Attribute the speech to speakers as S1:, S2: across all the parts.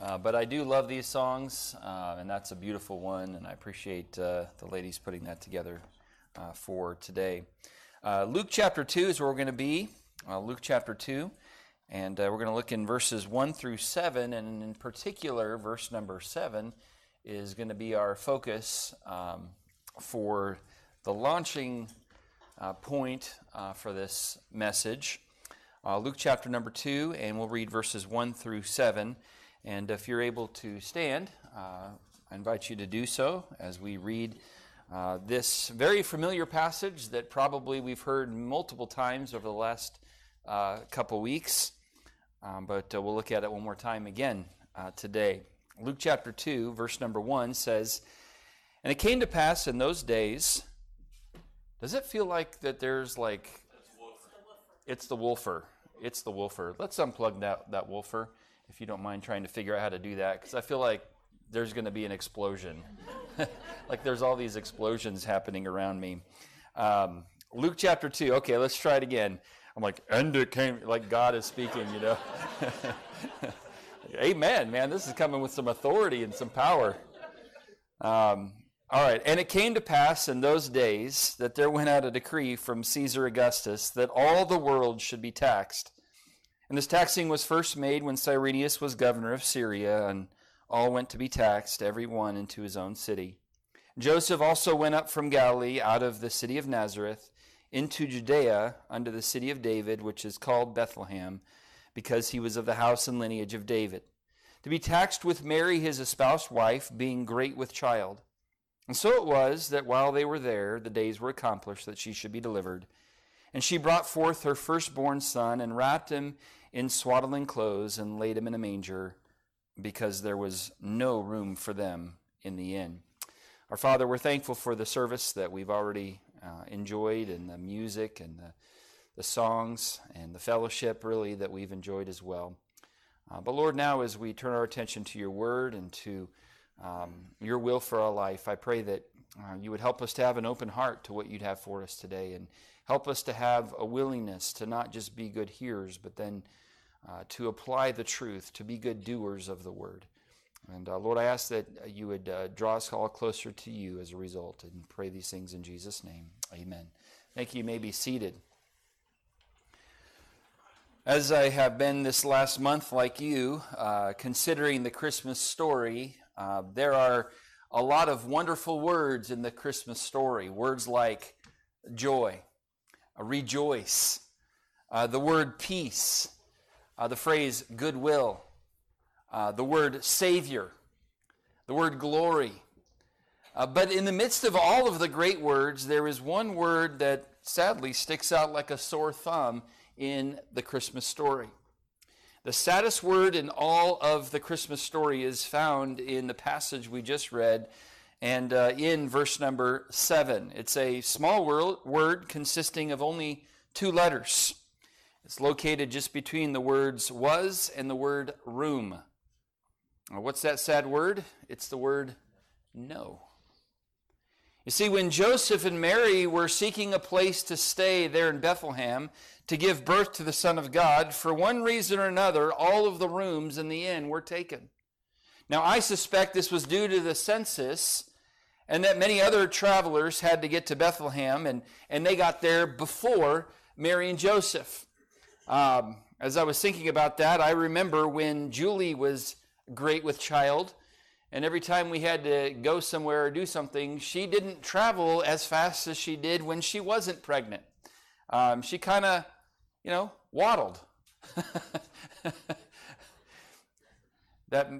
S1: Uh, but I do love these songs, uh, and that's a beautiful one, and I appreciate uh, the ladies putting that together uh, for today. Uh, Luke chapter 2 is where we're going to be. Luke chapter 2. And we're going to look in verses 1 through 7, and in particular, verse number 7 is going to be our focus um, for the launching point for this message. Luke chapter number 2, and we'll read verses 1 through 7. And if you're able to stand, uh, I invite you to do so as we read uh, this very familiar passage that probably we've heard multiple times over the last uh, couple weeks. Um, but uh, we'll look at it one more time again uh, today. Luke chapter 2, verse number 1 says, And it came to pass in those days. Does it feel like that there's like. It's the woofer. It's the woofer. Let's unplug that, that woofer if you don't mind trying to figure out how to do that, because I feel like there's going to be an explosion. like there's all these explosions happening around me. Um, Luke chapter 2. Okay, let's try it again. I'm like, and it came, like God is speaking, you know. Amen, man. This is coming with some authority and some power. Um, all right. And it came to pass in those days that there went out a decree from Caesar Augustus that all the world should be taxed. And this taxing was first made when Cyrenius was governor of Syria, and all went to be taxed, every one into his own city. Joseph also went up from Galilee out of the city of Nazareth into Judea unto the city of David, which is called Bethlehem, because he was of the house and lineage of David, to be taxed with Mary his espoused wife, being great with child. And so it was that while they were there, the days were accomplished that she should be delivered. And she brought forth her firstborn son and wrapped him in swaddling clothes and laid him in a manger because there was no room for them in the inn. Our Father, we're thankful for the service that we've already uh, enjoyed and the music and the, the songs and the fellowship, really, that we've enjoyed as well. Uh, but Lord, now as we turn our attention to your word and to um, your will for our life, I pray that uh, you would help us to have an open heart to what you'd have for us today and help us to have a willingness to not just be good hearers, but then uh, to apply the truth, to be good doers of the word. And uh, Lord, I ask that you would uh, draw us all closer to you as a result, and pray these things in Jesus' name. Amen. Thank you. You may be seated. As I have been this last month, like you, uh, considering the Christmas story, uh, there are a lot of wonderful words in the Christmas story. Words like joy, rejoice, uh, the word peace, uh, the phrase goodwill, uh, the word savior, the word glory. Uh, but in the midst of all of the great words, there is one word that sadly sticks out like a sore thumb in the Christmas story. The saddest word in all of the Christmas story is found in the passage we just read and uh, in verse number 7. It's a small word consisting of only two letters. It's located just between the words was and the word room. What's that sad word? It's the word no. You see, when Joseph and Mary were seeking a place to stay there in Bethlehem to give birth to the Son of God, for one reason or another, all of the rooms in the inn were taken. Now, I suspect this was due to the census and that many other travelers had to get to Bethlehem, and, and they got there before Mary and Joseph. Um, as I was thinking about that, I remember when Julie was great with child, and every time we had to go somewhere or do something, she didn't travel as fast as she did when she wasn't pregnant. Um, she kind of, you know, waddled. that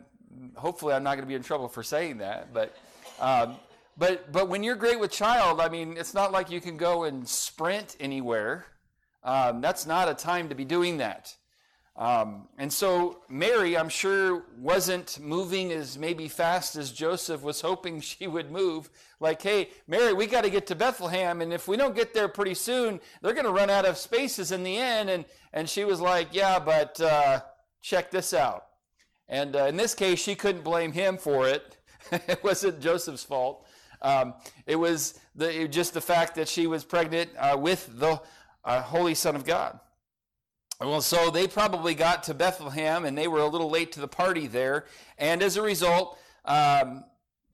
S1: hopefully I'm not going to be in trouble for saying that, but. Um, but but when you're great with child, I mean, it's not like you can go and sprint anywhere. Um, that's not a time to be doing that. Um, and so Mary, I'm sure, wasn't moving as maybe fast as Joseph was hoping she would move. Like, hey, Mary, we got to get to Bethlehem, and if we don't get there pretty soon, they're going to run out of spaces in the inn. And and she was like, yeah, but uh, check this out. And uh, in this case, she couldn't blame him for it. it wasn't Joseph's fault. Um, it was the, just the fact that she was pregnant uh, with the uh, Holy Son of God. Well, so they probably got to Bethlehem and they were a little late to the party there. And as a result, um,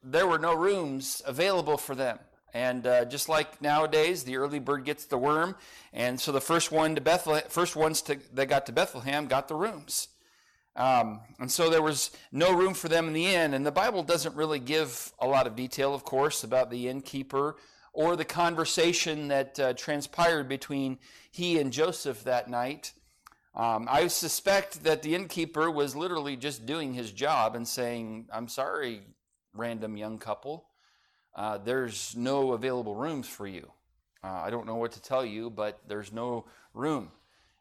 S1: there were no rooms available for them. And uh, just like nowadays, the early bird gets the worm, and so the first one to Bethlehem, first ones to, that got to Bethlehem got the rooms. Um, and so there was no room for them in the inn. And the Bible doesn't really give a lot of detail, of course, about the innkeeper or the conversation that uh, transpired between he and Joseph that night. Um, I suspect that the innkeeper was literally just doing his job and saying, I'm sorry, random young couple, uh, there's no available rooms for you. Uh, I don't know what to tell you, but there's no room.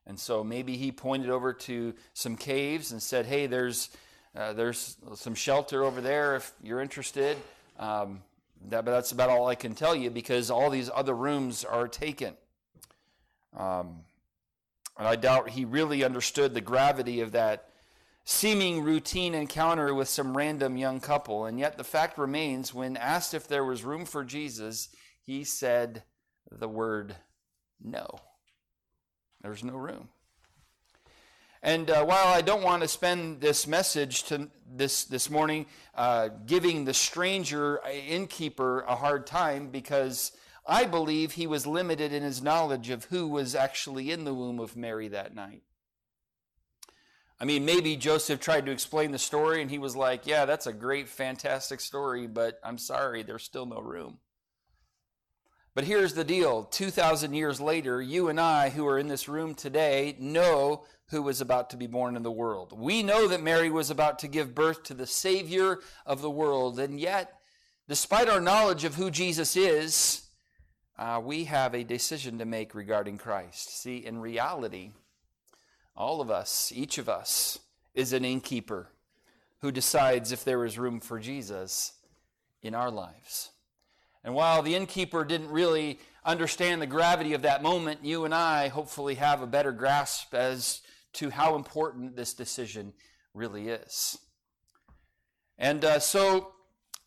S1: And so maybe he pointed over to some caves and said, Hey, there's, uh, there's some shelter over there if you're interested. Um, that, but that's about all I can tell you because all these other rooms are taken. Um, and I doubt he really understood the gravity of that seeming routine encounter with some random young couple. And yet the fact remains when asked if there was room for Jesus, he said the word no. There's no room. And uh, while I don't want to spend this message to this this morning uh, giving the stranger uh, innkeeper a hard time because I believe he was limited in his knowledge of who was actually in the womb of Mary that night. I mean, maybe Joseph tried to explain the story and he was like, Yeah, that's a great, fantastic story, but I'm sorry, there's still no room. But here's the deal 2,000 years later, you and I, who are in this room today, know who was about to be born in the world. We know that Mary was about to give birth to the Savior of the world. And yet, despite our knowledge of who Jesus is, uh, we have a decision to make regarding Christ. See, in reality, all of us, each of us, is an innkeeper who decides if there is room for Jesus in our lives. And while the innkeeper didn't really understand the gravity of that moment, you and I hopefully have a better grasp as to how important this decision really is. And uh, so,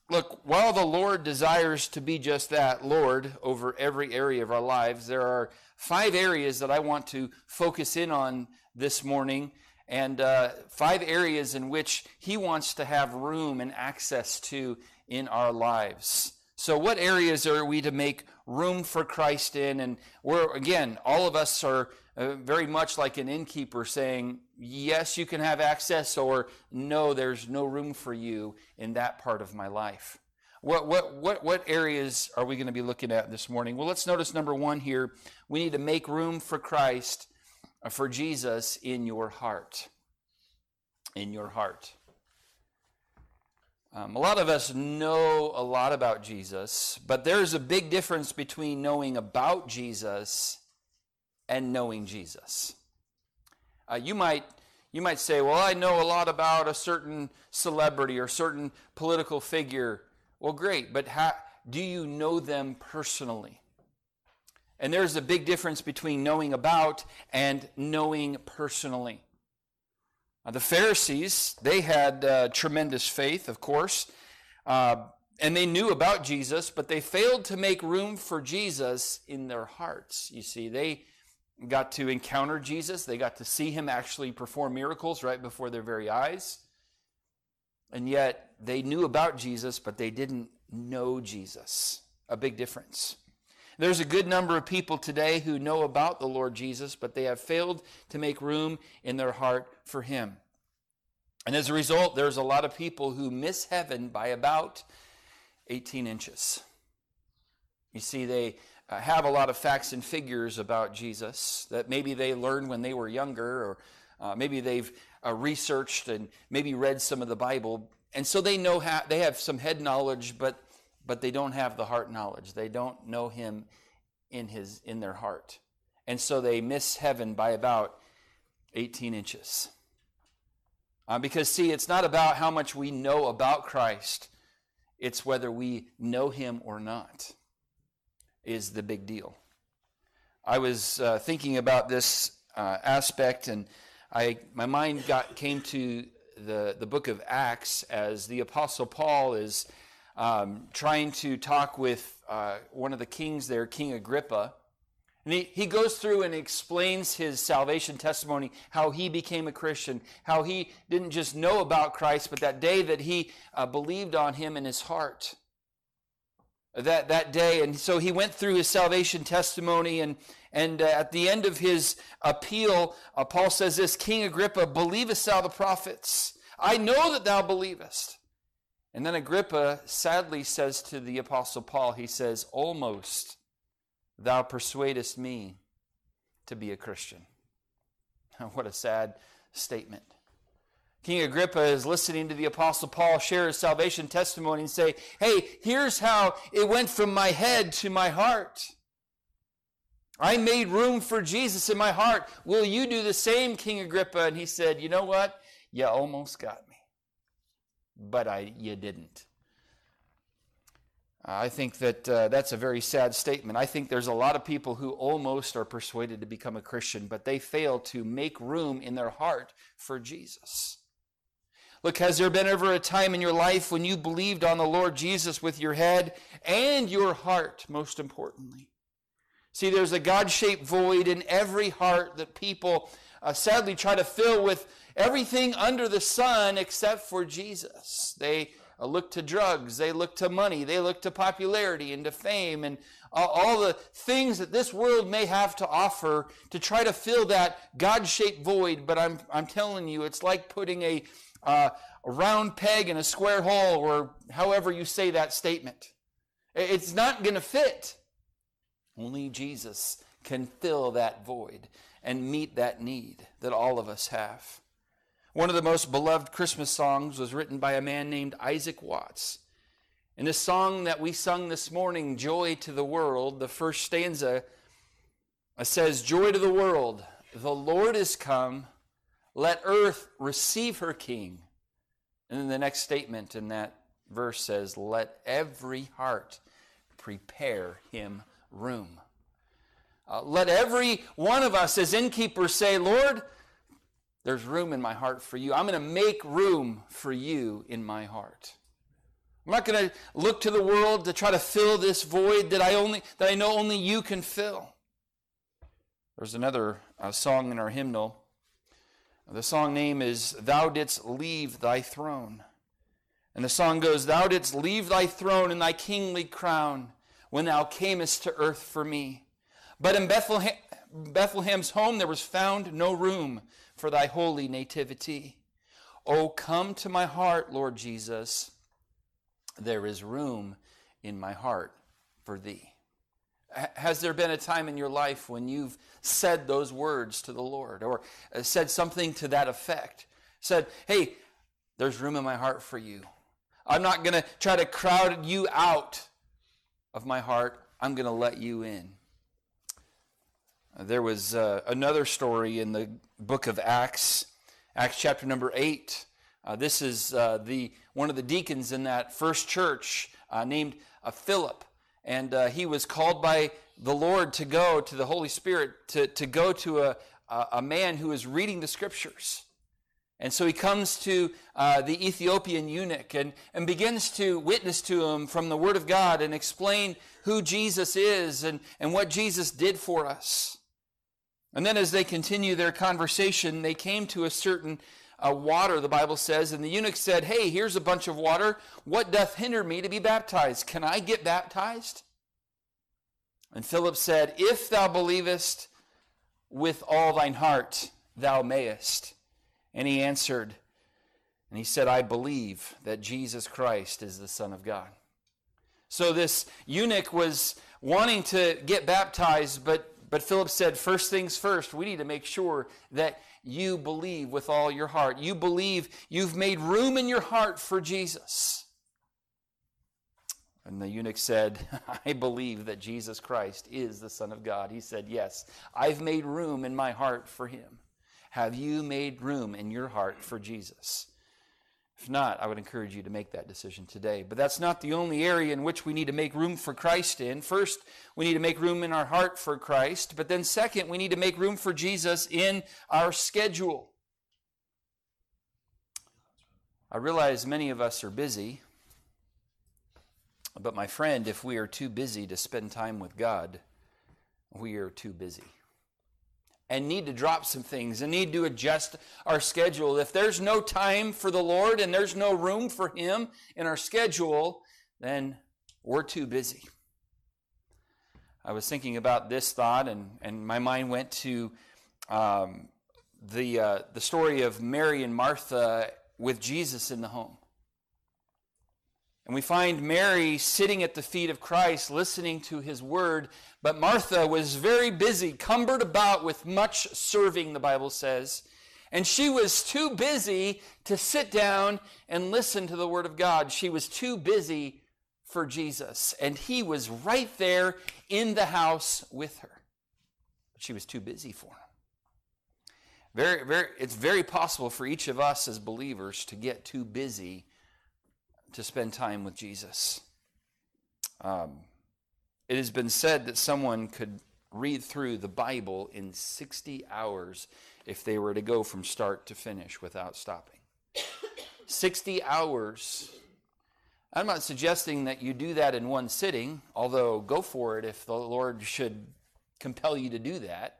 S1: look, while the Lord desires to be just that, Lord, over every area of our lives, there are five areas that I want to focus in on this morning, and uh, five areas in which He wants to have room and access to in our lives. So, what areas are we to make room for Christ in? And we're, again, all of us are uh, very much like an innkeeper saying, yes, you can have access, or no, there's no room for you in that part of my life. What, what, what, what areas are we going to be looking at this morning? Well, let's notice number one here. We need to make room for Christ, uh, for Jesus in your heart. In your heart. Um, a lot of us know a lot about Jesus, but there's a big difference between knowing about Jesus and knowing Jesus. Uh, you might you might say, "Well, I know a lot about a certain celebrity or certain political figure." Well, great, but how, do you know them personally? And there's a big difference between knowing about and knowing personally. Uh, the Pharisees, they had uh, tremendous faith, of course, uh, and they knew about Jesus, but they failed to make room for Jesus in their hearts. You see, they got to encounter Jesus, they got to see him actually perform miracles right before their very eyes. And yet, they knew about Jesus, but they didn't know Jesus. A big difference. There's a good number of people today who know about the Lord Jesus, but they have failed to make room in their heart for him. And as a result, there's a lot of people who miss heaven by about 18 inches. You see, they uh, have a lot of facts and figures about Jesus that maybe they learned when they were younger, or uh, maybe they've uh, researched and maybe read some of the Bible. And so they know how, they have some head knowledge, but, but they don't have the heart knowledge. They don't know Him in, his, in their heart. And so they miss heaven by about 18 inches. Uh, because, see, it's not about how much we know about Christ, it's whether we know him or not, is the big deal. I was uh, thinking about this uh, aspect, and I, my mind got, came to the, the book of Acts as the Apostle Paul is um, trying to talk with uh, one of the kings there, King Agrippa. And he, he goes through and explains his salvation testimony, how he became a Christian, how he didn't just know about Christ, but that day that he uh, believed on him in his heart. That, that day. And so he went through his salvation testimony. And, and uh, at the end of his appeal, uh, Paul says this King Agrippa, believest thou the prophets? I know that thou believest. And then Agrippa sadly says to the Apostle Paul, he says, Almost thou persuadest me to be a Christian. What a sad statement. King Agrippa is listening to the Apostle Paul share his salvation testimony and say, Hey, here's how it went from my head to my heart. I made room for Jesus in my heart. Will you do the same, King Agrippa? And he said, You know what? You almost got me, but I, you didn't. I think that uh, that's a very sad statement. I think there's a lot of people who almost are persuaded to become a Christian, but they fail to make room in their heart for Jesus. Look, has there been ever a time in your life when you believed on the Lord Jesus with your head and your heart, most importantly? See, there's a God shaped void in every heart that people uh, sadly try to fill with everything under the sun except for Jesus. They uh, look to drugs, they look to money, they look to popularity and to fame and all the things that this world may have to offer to try to fill that God shaped void. But I'm, I'm telling you, it's like putting a, uh, a round peg in a square hole, or however you say that statement. It's not going to fit. Only Jesus can fill that void and meet that need that all of us have. One of the most beloved Christmas songs was written by a man named Isaac Watts. In the song that we sung this morning, Joy to the World, the first stanza says, Joy to the world, the Lord is come, let earth receive her King. And then the next statement in that verse says, Let every heart prepare him room. Uh, let every one of us as innkeepers say, Lord, there's room in my heart for you. I'm going to make room for you in my heart. I'm not going to look to the world to try to fill this void that I only that I know only you can fill. There's another uh, song in our hymnal. The song name is Thou Didst Leave Thy Throne. And the song goes, Thou didst leave thy throne and thy kingly crown when thou camest to earth for me. But in Bethlehem, Bethlehem's home there was found no room for thy holy nativity. Oh, come to my heart, Lord Jesus. There is room in my heart for thee. Has there been a time in your life when you've said those words to the Lord or uh, said something to that effect? Said, hey, there's room in my heart for you. I'm not going to try to crowd you out of my heart. I'm going to let you in. There was uh, another story in the book of Acts, Acts chapter number 8. Uh, this is uh, the one of the deacons in that first church uh, named uh, Philip. And uh, he was called by the Lord to go to the Holy Spirit to, to go to a, a man who is reading the scriptures. And so he comes to uh, the Ethiopian eunuch and, and begins to witness to him from the Word of God and explain who Jesus is and, and what Jesus did for us. And then as they continue their conversation, they came to a certain uh, water, the Bible says, and the eunuch said, Hey, here's a bunch of water. What doth hinder me to be baptized? Can I get baptized? And Philip said, If thou believest with all thine heart, thou mayest. And he answered, and he said, I believe that Jesus Christ is the Son of God. So this eunuch was wanting to get baptized, but but Philip said, first things first, we need to make sure that you believe with all your heart. You believe you've made room in your heart for Jesus. And the eunuch said, I believe that Jesus Christ is the Son of God. He said, Yes, I've made room in my heart for him. Have you made room in your heart for Jesus? If not, I would encourage you to make that decision today. But that's not the only area in which we need to make room for Christ in. First, we need to make room in our heart for Christ. But then, second, we need to make room for Jesus in our schedule. I realize many of us are busy. But, my friend, if we are too busy to spend time with God, we are too busy and need to drop some things and need to adjust our schedule. If there's no time for the Lord and there's no room for Him in our schedule, then we're too busy. I was thinking about this thought, and, and my mind went to um, the, uh, the story of Mary and Martha with Jesus in the home. And we find Mary sitting at the feet of Christ, listening to his word. But Martha was very busy, cumbered about with much serving, the Bible says. And she was too busy to sit down and listen to the word of God. She was too busy for Jesus. And he was right there in the house with her. But she was too busy for him. Very, very, it's very possible for each of us as believers to get too busy to spend time with Jesus. Um, it has been said that someone could read through the Bible in 60 hours if they were to go from start to finish without stopping. 60 hours. I'm not suggesting that you do that in one sitting, although go for it if the Lord should compel you to do that.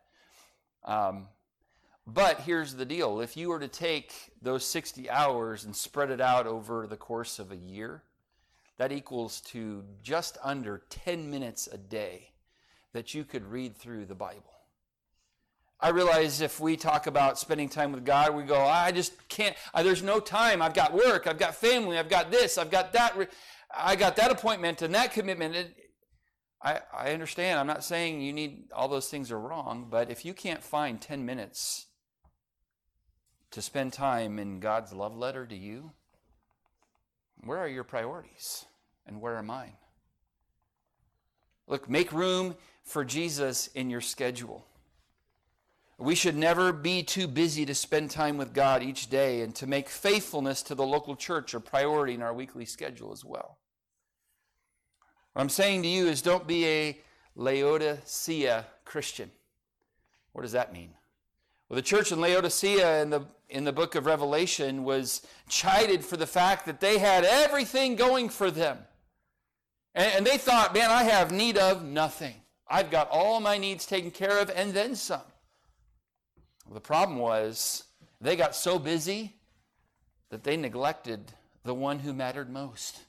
S1: Um, but here's the deal if you were to take those 60 hours and spread it out over the course of a year, that equals to just under 10 minutes a day that you could read through the Bible. I realize if we talk about spending time with God, we go, I just can't, I, there's no time. I've got work, I've got family, I've got this, I've got that, I got that appointment and that commitment. It, I, I understand. I'm not saying you need all those things are wrong, but if you can't find 10 minutes to spend time in God's love letter to you? Where are your priorities and where are mine? Look, make room for Jesus in your schedule. We should never be too busy to spend time with God each day and to make faithfulness to the local church a priority in our weekly schedule as well. What I'm saying to you is don't be a Laodicea Christian. What does that mean? Well, the church in Laodicea in the, in the book of Revelation was chided for the fact that they had everything going for them. And, and they thought, man, I have need of nothing. I've got all my needs taken care of and then some. Well, the problem was they got so busy that they neglected the one who mattered most.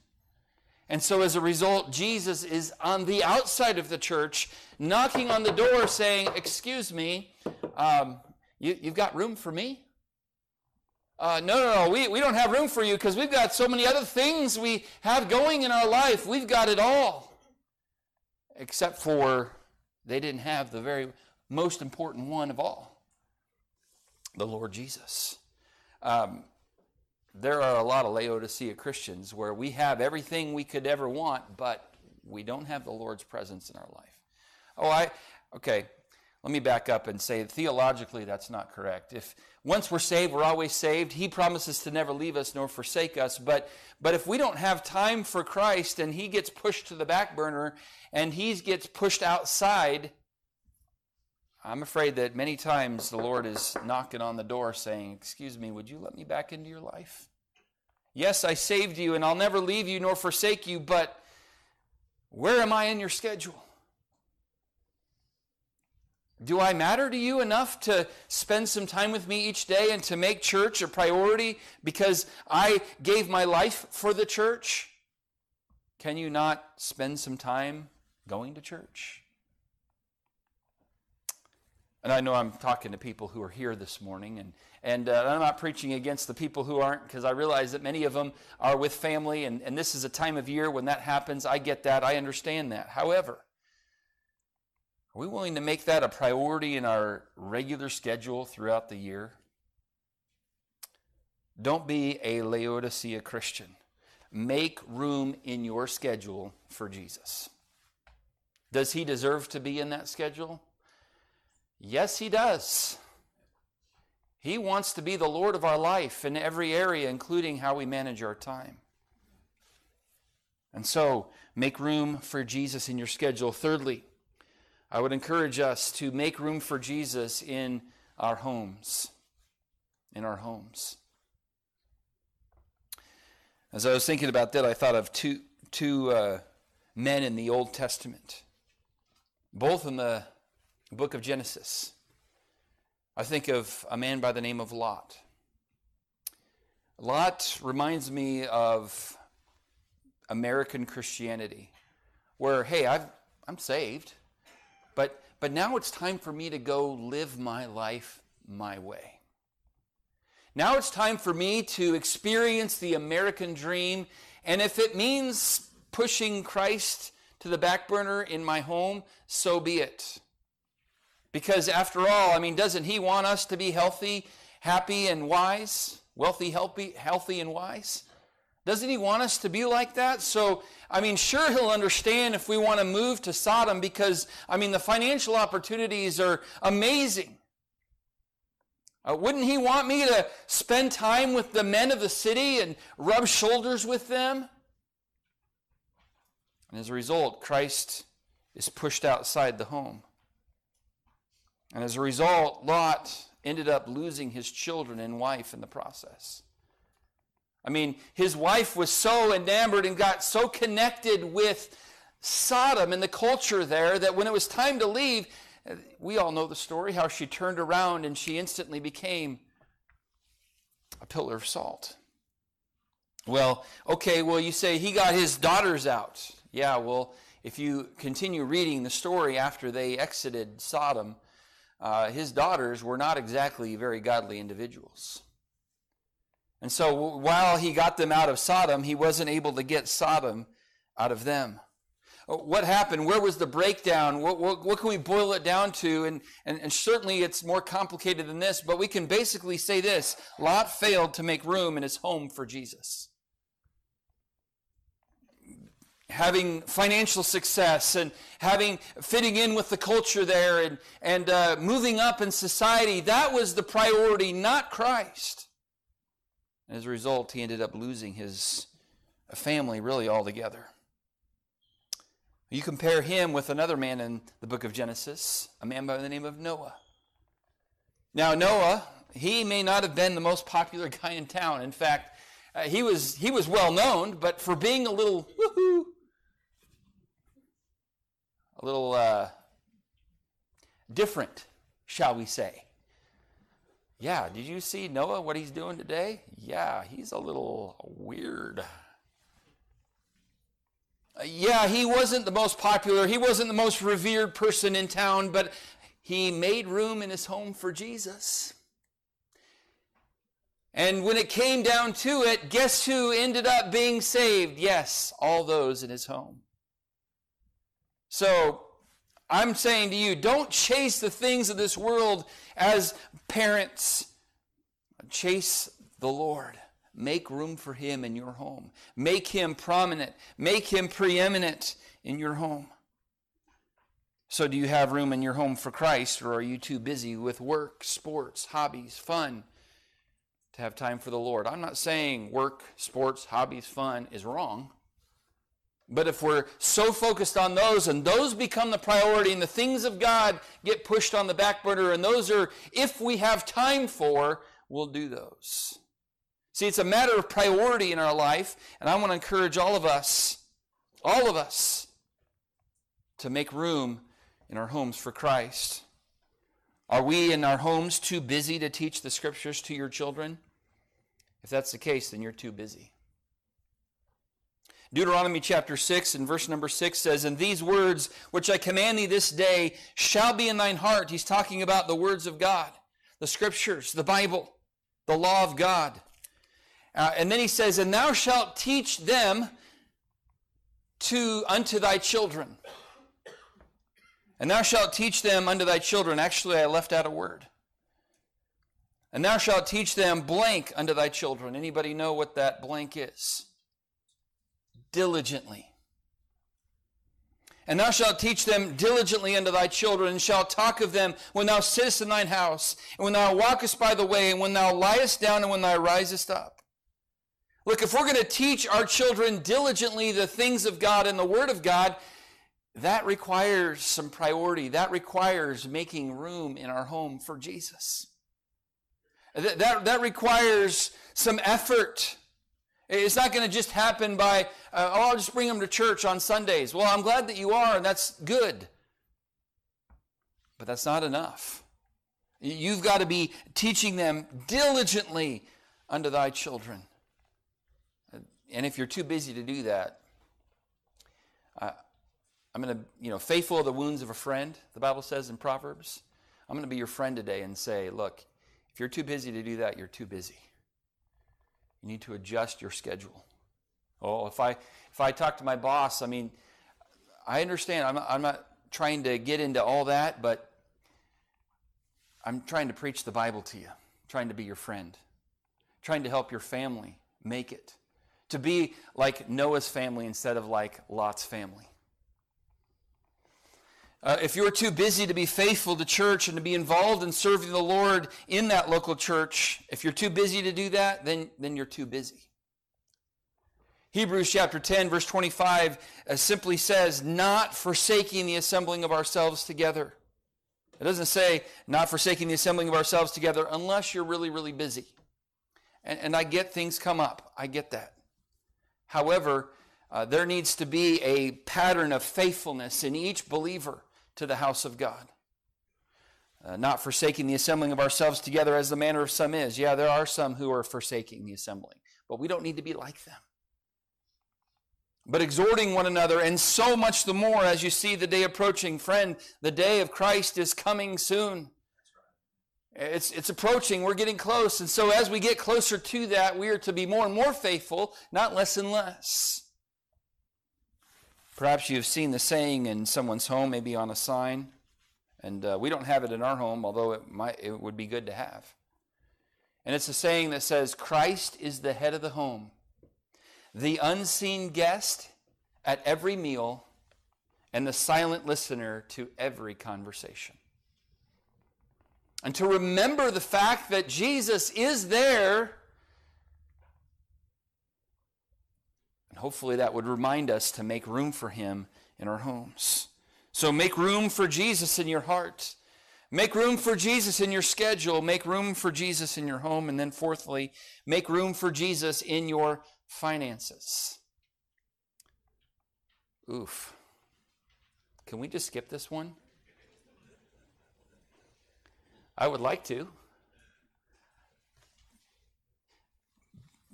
S1: And so, as a result, Jesus is on the outside of the church, knocking on the door, saying, Excuse me, um, you, you've got room for me? Uh, no, no, no, we, we don't have room for you because we've got so many other things we have going in our life. We've got it all. Except for they didn't have the very most important one of all the Lord Jesus. Um, there are a lot of Laodicea Christians where we have everything we could ever want, but we don't have the Lord's presence in our life. Oh, I, okay, let me back up and say theologically that's not correct. If once we're saved, we're always saved. He promises to never leave us nor forsake us. But but if we don't have time for Christ and he gets pushed to the back burner and he gets pushed outside, I'm afraid that many times the Lord is knocking on the door saying, Excuse me, would you let me back into your life? Yes, I saved you and I'll never leave you nor forsake you, but where am I in your schedule? Do I matter to you enough to spend some time with me each day and to make church a priority because I gave my life for the church? Can you not spend some time going to church? And I know I'm talking to people who are here this morning, and, and uh, I'm not preaching against the people who aren't, because I realize that many of them are with family, and, and this is a time of year when that happens. I get that, I understand that. However, are we willing to make that a priority in our regular schedule throughout the year? Don't be a Laodicea Christian. Make room in your schedule for Jesus. Does he deserve to be in that schedule? Yes, he does. He wants to be the Lord of our life in every area, including how we manage our time. And so, make room for Jesus in your schedule. Thirdly, I would encourage us to make room for Jesus in our homes. In our homes. As I was thinking about that, I thought of two, two uh, men in the Old Testament. Both in the book of Genesis, I think of a man by the name of Lot. Lot reminds me of American Christianity, where, hey, I've, I'm saved, but, but now it's time for me to go live my life my way. Now it's time for me to experience the American dream, and if it means pushing Christ to the back burner in my home, so be it. Because after all, I mean, doesn't He want us to be healthy, happy, and wise? wealthy, healthy, healthy and wise? Doesn't he want us to be like that? So, I mean, sure, he'll understand if we want to move to Sodom because, I mean, the financial opportunities are amazing. Uh, wouldn't he want me to spend time with the men of the city and rub shoulders with them? And as a result, Christ is pushed outside the home. And as a result, Lot ended up losing his children and wife in the process. I mean, his wife was so enamored and got so connected with Sodom and the culture there that when it was time to leave, we all know the story how she turned around and she instantly became a pillar of salt. Well, okay, well, you say he got his daughters out. Yeah, well, if you continue reading the story after they exited Sodom, uh, his daughters were not exactly very godly individuals. And so while he got them out of Sodom, he wasn't able to get Sodom out of them. Uh, what happened? Where was the breakdown? What, what, what can we boil it down to? And, and, and certainly it's more complicated than this, but we can basically say this Lot failed to make room in his home for Jesus having financial success and having fitting in with the culture there and, and uh, moving up in society that was the priority not christ and as a result he ended up losing his family really altogether. You compare him with another man in the book of genesis a man by the name of noah. Now noah he may not have been the most popular guy in town. In fact uh, he was he was well known but for being a little woohoo a little uh, different, shall we say. Yeah, did you see Noah, what he's doing today? Yeah, he's a little weird. Yeah, he wasn't the most popular, he wasn't the most revered person in town, but he made room in his home for Jesus. And when it came down to it, guess who ended up being saved? Yes, all those in his home. So I'm saying to you, don't chase the things of this world as parents. Chase the Lord. Make room for Him in your home. Make Him prominent. Make Him preeminent in your home. So, do you have room in your home for Christ, or are you too busy with work, sports, hobbies, fun to have time for the Lord? I'm not saying work, sports, hobbies, fun is wrong. But if we're so focused on those and those become the priority and the things of God get pushed on the back burner and those are, if we have time for, we'll do those. See, it's a matter of priority in our life, and I want to encourage all of us, all of us, to make room in our homes for Christ. Are we in our homes too busy to teach the scriptures to your children? If that's the case, then you're too busy. Deuteronomy chapter 6 and verse number 6 says, And these words which I command thee this day shall be in thine heart. He's talking about the words of God, the scriptures, the Bible, the law of God. Uh, and then he says, And thou shalt teach them to unto thy children. And thou shalt teach them unto thy children. Actually, I left out a word. And thou shalt teach them blank unto thy children. Anybody know what that blank is? Diligently. And thou shalt teach them diligently unto thy children, and shalt talk of them when thou sittest in thine house, and when thou walkest by the way, and when thou liest down, and when thou risest up. Look, if we're going to teach our children diligently the things of God and the Word of God, that requires some priority. That requires making room in our home for Jesus. That, that, that requires some effort. It's not going to just happen by, uh, oh, I'll just bring them to church on Sundays. Well, I'm glad that you are, and that's good. But that's not enough. You've got to be teaching them diligently unto thy children. And if you're too busy to do that, uh, I'm going to, you know, faithful of the wounds of a friend, the Bible says in Proverbs. I'm going to be your friend today and say, look, if you're too busy to do that, you're too busy. You need to adjust your schedule. Oh, if I if I talk to my boss, I mean, I understand. I'm I'm not trying to get into all that, but I'm trying to preach the Bible to you, trying to be your friend, trying to help your family make it, to be like Noah's family instead of like Lot's family. Uh, if you're too busy to be faithful to church and to be involved in serving the Lord in that local church, if you're too busy to do that, then, then you're too busy. Hebrews chapter 10, verse 25 uh, simply says, not forsaking the assembling of ourselves together. It doesn't say, not forsaking the assembling of ourselves together unless you're really, really busy. And, and I get things come up. I get that. However, uh, there needs to be a pattern of faithfulness in each believer to the house of God. Uh, not forsaking the assembling of ourselves together as the manner of some is. Yeah, there are some who are forsaking the assembling, but we don't need to be like them. But exhorting one another, and so much the more as you see the day approaching. Friend, the day of Christ is coming soon. It's, it's approaching. We're getting close. And so, as we get closer to that, we are to be more and more faithful, not less and less. Perhaps you've seen the saying in someone's home, maybe on a sign, and uh, we don't have it in our home, although it, might, it would be good to have. And it's a saying that says, Christ is the head of the home, the unseen guest at every meal, and the silent listener to every conversation. And to remember the fact that Jesus is there hopefully that would remind us to make room for him in our homes. So make room for Jesus in your heart. Make room for Jesus in your schedule. Make room for Jesus in your home. And then, fourthly, make room for Jesus in your finances. Oof. Can we just skip this one? I would like to.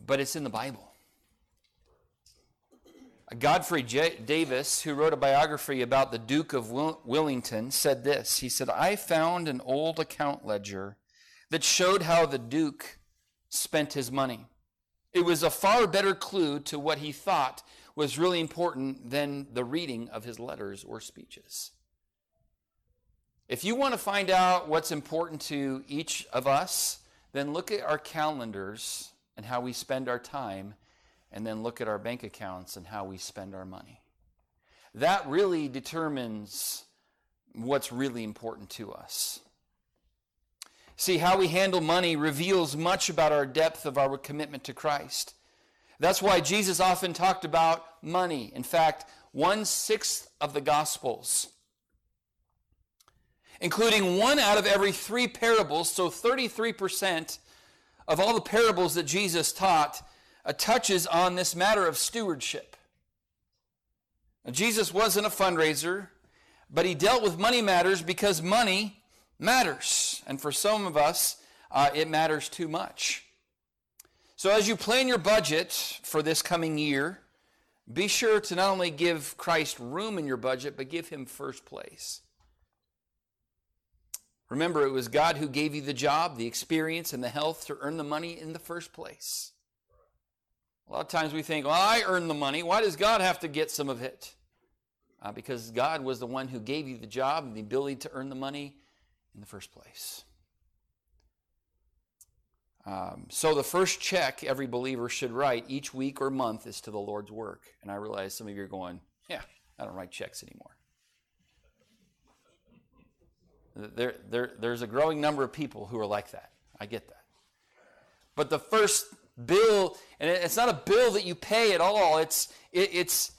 S1: But it's in the Bible. Godfrey J- Davis, who wrote a biography about the Duke of Will- Wellington, said this. He said, I found an old account ledger that showed how the Duke spent his money. It was a far better clue to what he thought was really important than the reading of his letters or speeches. If you want to find out what's important to each of us, then look at our calendars and how we spend our time and then look at our bank accounts and how we spend our money. That really determines what's really important to us. See, how we handle money reveals much about our depth of our commitment to Christ. That's why Jesus often talked about money. In fact, one sixth of the Gospels, including one out of every three parables, so 33% of all the parables that Jesus taught, touches on this matter of stewardship. Now, Jesus wasn't a fundraiser, but he dealt with money matters because money matters. And for some of us, uh, it matters too much. So as you plan your budget for this coming year, be sure to not only give Christ room in your budget, but give him first place. Remember, it was God who gave you the job, the experience, and the health to earn the money in the first place. A lot of times we think, well, I earned the money. Why does God have to get some of it? Uh, because God was the one who gave you the job and the ability to earn the money in the first place. Um, so the first check every believer should write each week or month is to the Lord's work. And I realize some of you are going, yeah, I don't write checks anymore. There, there, there's a growing number of people who are like that. I get that. But the first bill, and it's not a bill that you pay at all. It's it, it's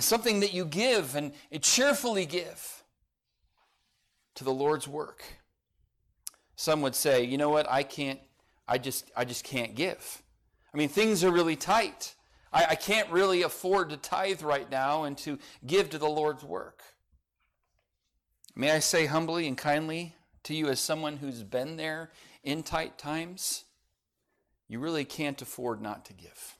S1: something that you give and, cheerfully give to the Lord's work. Some would say, you know what, I can't, I just, I just can't give. I mean, things are really tight. I, I can't really afford to tithe right now and to give to the Lord's work. May I say humbly and kindly to you, as someone who's been there in tight times, you really can't afford not to give.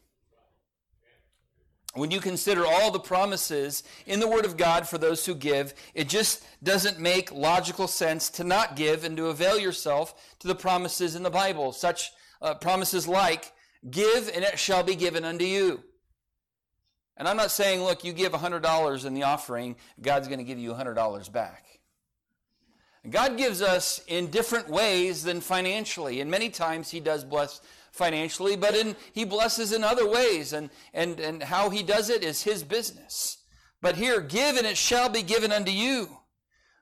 S1: When you consider all the promises in the Word of God for those who give, it just doesn't make logical sense to not give and to avail yourself to the promises in the Bible. Such uh, promises like, Give and it shall be given unto you. And I'm not saying, look, you give $100 in the offering, God's going to give you $100 back. God gives us in different ways than financially. And many times He does bless financially, but in, He blesses in other ways. And, and, and how He does it is His business. But here, give and it shall be given unto you.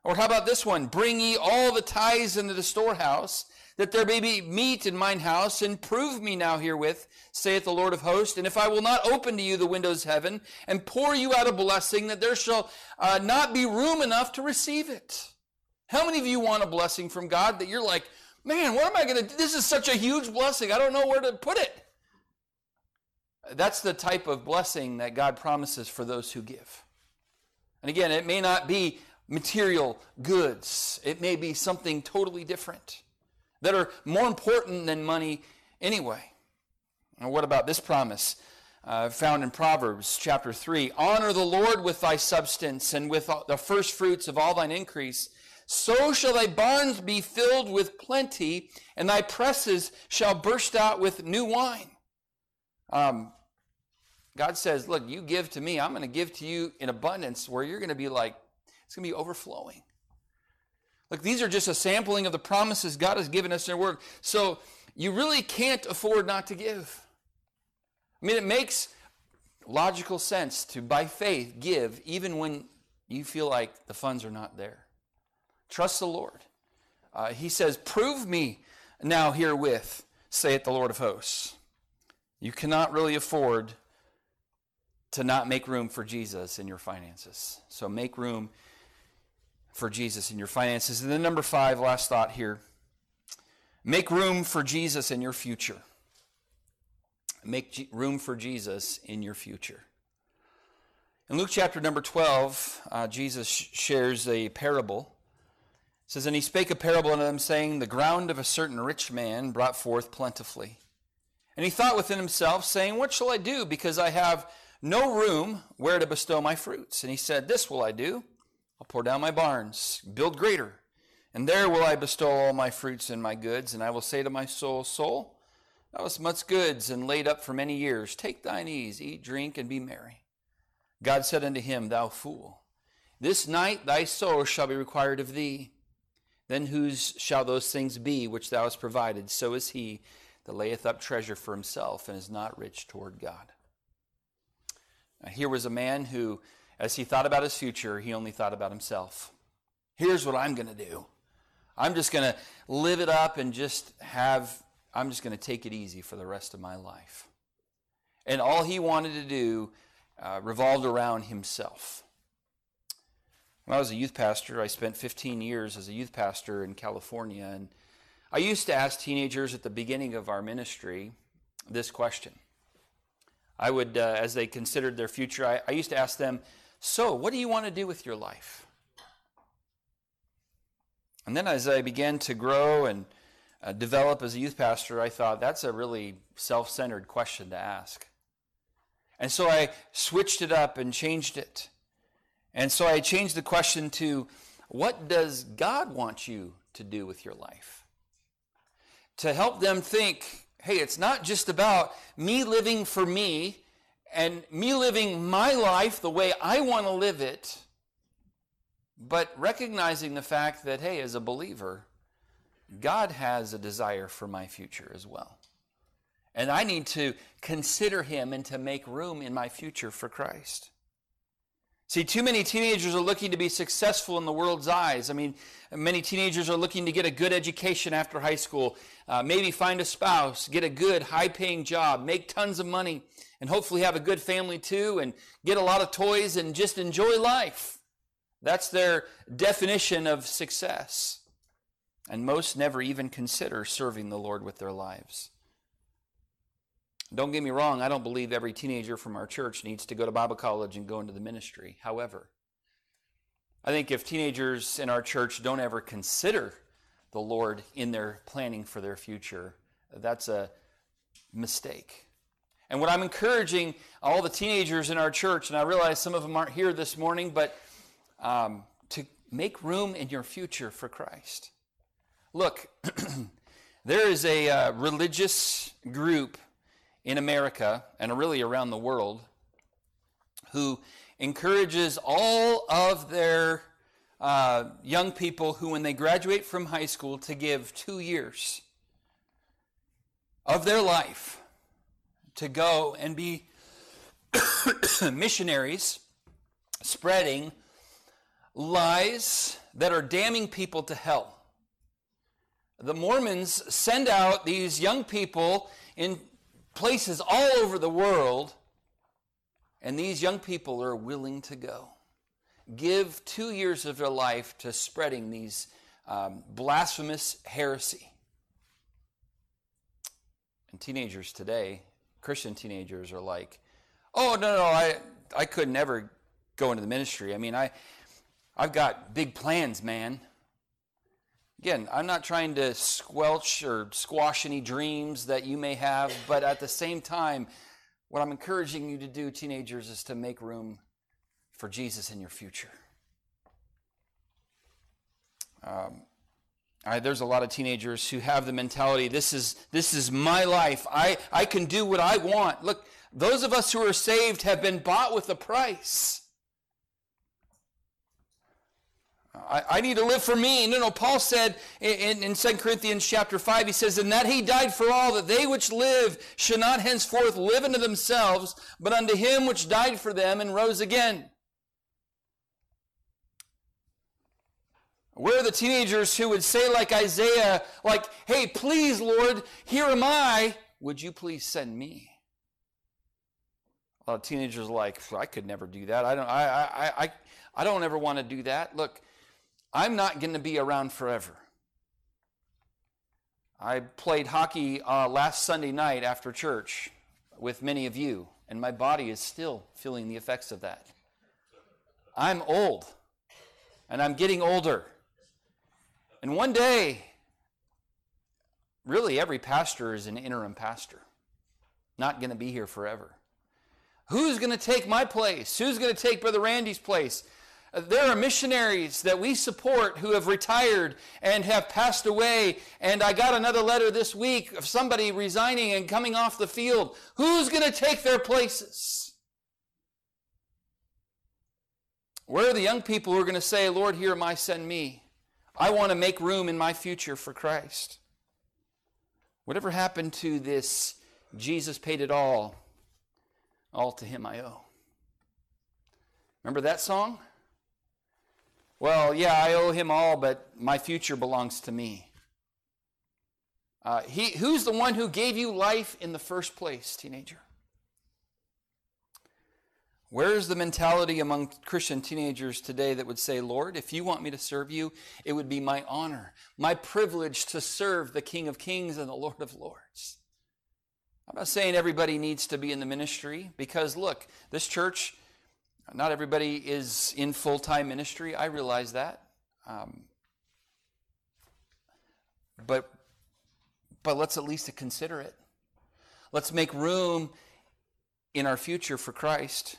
S1: Or how about this one? Bring ye all the tithes into the storehouse, that there may be meat in mine house, and prove me now herewith, saith the Lord of hosts. And if I will not open to you the windows of heaven, and pour you out a blessing, that there shall uh, not be room enough to receive it. How many of you want a blessing from God that you're like, man, what am I going to do? This is such a huge blessing. I don't know where to put it. That's the type of blessing that God promises for those who give. And again, it may not be material goods, it may be something totally different that are more important than money anyway. And what about this promise? Uh, found in Proverbs chapter 3 Honor the Lord with thy substance and with the first fruits of all thine increase so shall thy barns be filled with plenty, and thy presses shall burst out with new wine. Um, God says, Look, you give to me, I'm going to give to you in abundance where you're going to be like, it's going to be overflowing. Look, these are just a sampling of the promises God has given us in their word. So you really can't afford not to give. I mean, it makes logical sense to, by faith, give even when you feel like the funds are not there. Trust the Lord. Uh, he says, Prove me now herewith, saith the Lord of hosts. You cannot really afford to not make room for Jesus in your finances. So make room for Jesus in your finances. And then, number five, last thought here make room for Jesus in your future. Make G- room for Jesus in your future. In Luke chapter number 12, uh, Jesus sh- shares a parable it says, And he spake a parable unto them, saying, The ground of a certain rich man brought forth plentifully. And he thought within himself, saying, What shall I do? Because I have no room where to bestow my fruits. And he said, This will I do. I'll pour down my barns, build greater, and there will I bestow all my fruits and my goods. And I will say to my soul, Soul, thou hast much goods and laid up for many years. Take thine ease, eat, drink, and be merry. God said unto him, Thou fool, this night thy soul shall be required of thee. Then whose shall those things be which thou hast provided? So is he that layeth up treasure for himself and is not rich toward God. Now, here was a man who, as he thought about his future, he only thought about himself. Here's what I'm going to do I'm just going to live it up and just have, I'm just going to take it easy for the rest of my life. And all he wanted to do uh, revolved around himself. When I was a youth pastor, I spent 15 years as a youth pastor in California, and I used to ask teenagers at the beginning of our ministry this question. I would, uh, as they considered their future, I, I used to ask them, So, what do you want to do with your life? And then as I began to grow and uh, develop as a youth pastor, I thought that's a really self centered question to ask. And so I switched it up and changed it. And so I changed the question to what does God want you to do with your life? To help them think, hey, it's not just about me living for me and me living my life the way I want to live it, but recognizing the fact that, hey, as a believer, God has a desire for my future as well. And I need to consider Him and to make room in my future for Christ. See, too many teenagers are looking to be successful in the world's eyes. I mean, many teenagers are looking to get a good education after high school, uh, maybe find a spouse, get a good, high paying job, make tons of money, and hopefully have a good family too, and get a lot of toys and just enjoy life. That's their definition of success. And most never even consider serving the Lord with their lives. Don't get me wrong, I don't believe every teenager from our church needs to go to Bible college and go into the ministry. However, I think if teenagers in our church don't ever consider the Lord in their planning for their future, that's a mistake. And what I'm encouraging all the teenagers in our church, and I realize some of them aren't here this morning, but um, to make room in your future for Christ. Look, there is a uh, religious group in America and really around the world who encourages all of their uh, young people who, when they graduate from high school, to give two years of their life to go and be missionaries spreading lies that are damning people to hell. The Mormons send out these young people in places all over the world, and these young people are willing to go. Give two years of their life to spreading these um, blasphemous heresy. And teenagers today, Christian teenagers, are like, oh, no, no, I, I could never go into the ministry. I mean, I, I've got big plans, man. Again, I'm not trying to squelch or squash any dreams that you may have, but at the same time, what I'm encouraging you to do, teenagers, is to make room for Jesus in your future. Um, I, there's a lot of teenagers who have the mentality this is, this is my life. I, I can do what I want. Look, those of us who are saved have been bought with a price. I, I, need to live for me. No, no, Paul said in, in 2 Corinthians chapter 5, he says, And that he died for all, that they which live should not henceforth live unto themselves, but unto him which died for them and rose again. Where are the teenagers who would say, like Isaiah, like, Hey, please, Lord, here am I. Would you please send me? A lot of teenagers like, I could never do that. I don't, I, I, I, I don't ever want to do that. Look, I'm not going to be around forever. I played hockey uh, last Sunday night after church with many of you, and my body is still feeling the effects of that. I'm old, and I'm getting older. And one day, really every pastor is an interim pastor, not going to be here forever. Who's going to take my place? Who's going to take Brother Randy's place? There are missionaries that we support who have retired and have passed away. And I got another letter this week of somebody resigning and coming off the field. Who's going to take their places? Where are the young people who are going to say, Lord, here am I, send me? I want to make room in my future for Christ. Whatever happened to this, Jesus paid it all. All to him I owe. Remember that song? Well, yeah, I owe him all, but my future belongs to me. Uh, he, who's the one who gave you life in the first place, teenager? Where's the mentality among Christian teenagers today that would say, Lord, if you want me to serve you, it would be my honor, my privilege to serve the King of Kings and the Lord of Lords? I'm not saying everybody needs to be in the ministry because, look, this church not everybody is in full time ministry. I realize that. Um, but, but let's at least consider it. Let's make room in our future for Christ.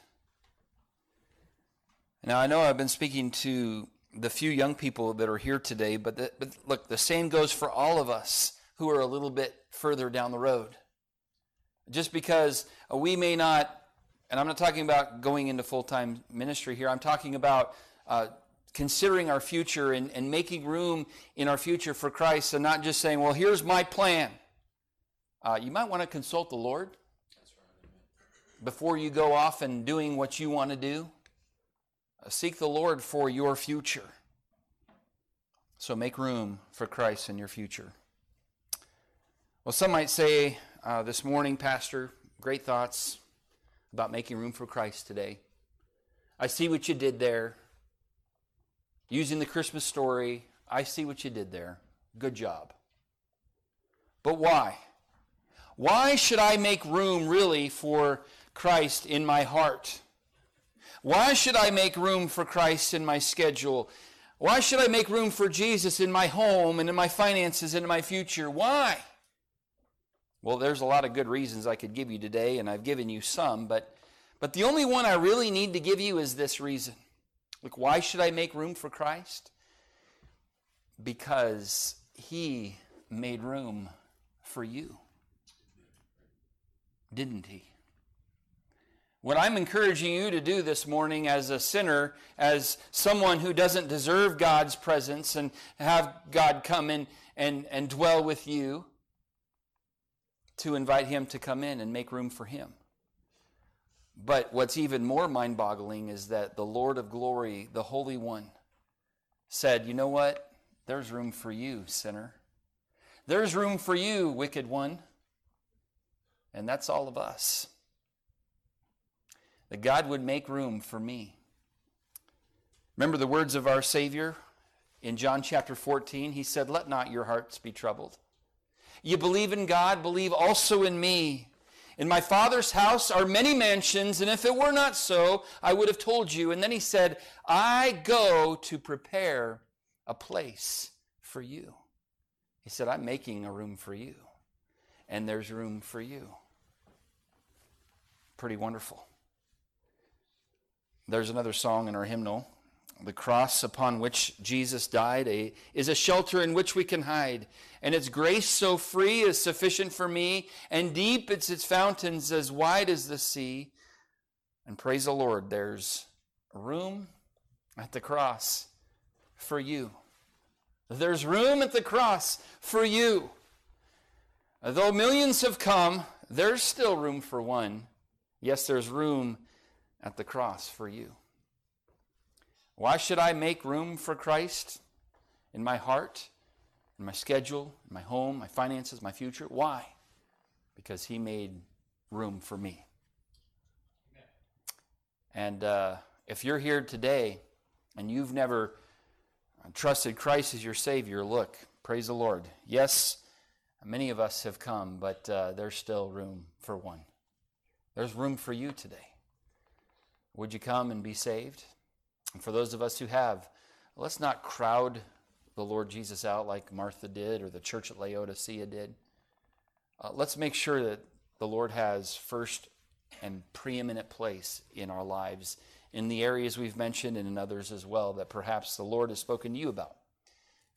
S1: Now, I know I've been speaking to the few young people that are here today, but, the, but look, the same goes for all of us who are a little bit further down the road. Just because we may not and I'm not talking about going into full time ministry here, I'm talking about uh, considering our future and, and making room in our future for Christ and not just saying, well, here's my plan. Uh, you might want to consult the Lord before you go off and doing what you want to do. Uh, seek the Lord for your future. So make room for Christ in your future. Well, some might say uh, this morning, Pastor, great thoughts about making room for Christ today. I see what you did there. Using the Christmas story, I see what you did there. Good job. But why? Why should I make room really for Christ in my heart? Why should I make room for Christ in my schedule? Why should I make room for Jesus in my home and in my finances and in my future? Why? Well, there's a lot of good reasons I could give you today, and I've given you some, but, but the only one I really need to give you is this reason. Like, why should I make room for Christ? Because He made room for you. Didn't He? What I'm encouraging you to do this morning as a sinner, as someone who doesn't deserve God's presence and have God come in and, and dwell with you, to invite Him to come in and make room for Him. But what's even more mind boggling is that the Lord of glory, the Holy One, said, You know what? There's room for you, sinner. There's room for you, wicked one. And that's all of us that God would make room for me. Remember the words of our Savior in John chapter 14? He said, Let not your hearts be troubled. You believe in God, believe also in me. In my Father's house are many mansions, and if it were not so, I would have told you. And then he said, I go to prepare a place for you. He said, I'm making a room for you, and there's room for you. Pretty wonderful. There's another song in our hymnal. The cross upon which Jesus died a, is a shelter in which we can hide. And its grace so free is sufficient for me, and deep it's its fountains as wide as the sea. And praise the Lord, there's room at the cross for you. There's room at the cross for you. Though millions have come, there's still room for one. Yes, there's room at the cross for you. Why should I make room for Christ in my heart, in my schedule, in my home, my finances, my future? Why? Because He made room for me. And uh, if you're here today and you've never trusted Christ as your Savior, look, praise the Lord. Yes, many of us have come, but uh, there's still room for one. There's room for you today. Would you come and be saved? And for those of us who have, let's not crowd the Lord Jesus out like Martha did or the church at Laodicea did. Uh, let's make sure that the Lord has first and preeminent place in our lives in the areas we've mentioned and in others as well that perhaps the Lord has spoken to you about.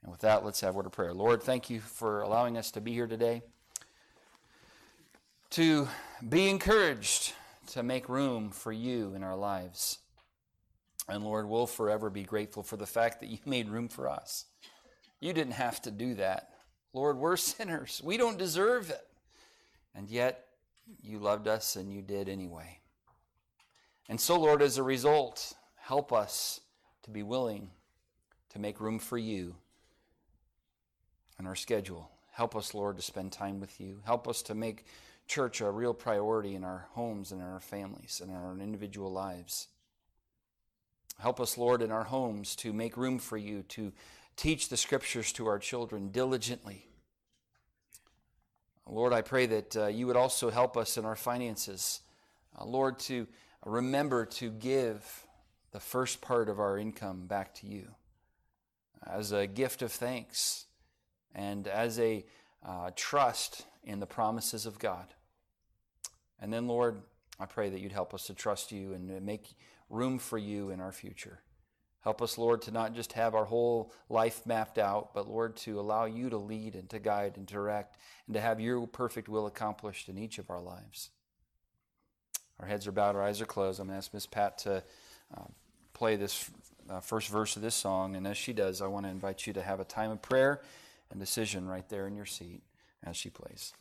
S1: And with that, let's have a word of prayer. Lord, thank you for allowing us to be here today, to be encouraged to make room for you in our lives. And Lord, we'll forever be grateful for the fact that you made room for us. You didn't have to do that. Lord, we're sinners. We don't deserve it. And yet, you loved us and you did anyway. And so, Lord, as a result, help us to be willing to make room for you in our schedule. Help us, Lord, to spend time with you. Help us to make church a real priority in our homes and in our families and in our individual lives. Help us, Lord, in our homes to make room for you, to teach the scriptures to our children diligently. Lord, I pray that uh, you would also help us in our finances. Uh, Lord, to remember to give the first part of our income back to you as a gift of thanks and as a uh, trust in the promises of God. And then, Lord, I pray that you'd help us to trust you and make room for you in our future. Help us, Lord, to not just have our whole life mapped out, but, Lord, to allow you to lead and to guide and direct and to have your perfect will accomplished in each of our lives. Our heads are bowed, our eyes are closed. I'm going to ask Miss Pat to uh, play this uh, first verse of this song. And as she does, I want to invite you to have a time of prayer and decision right there in your seat as she plays.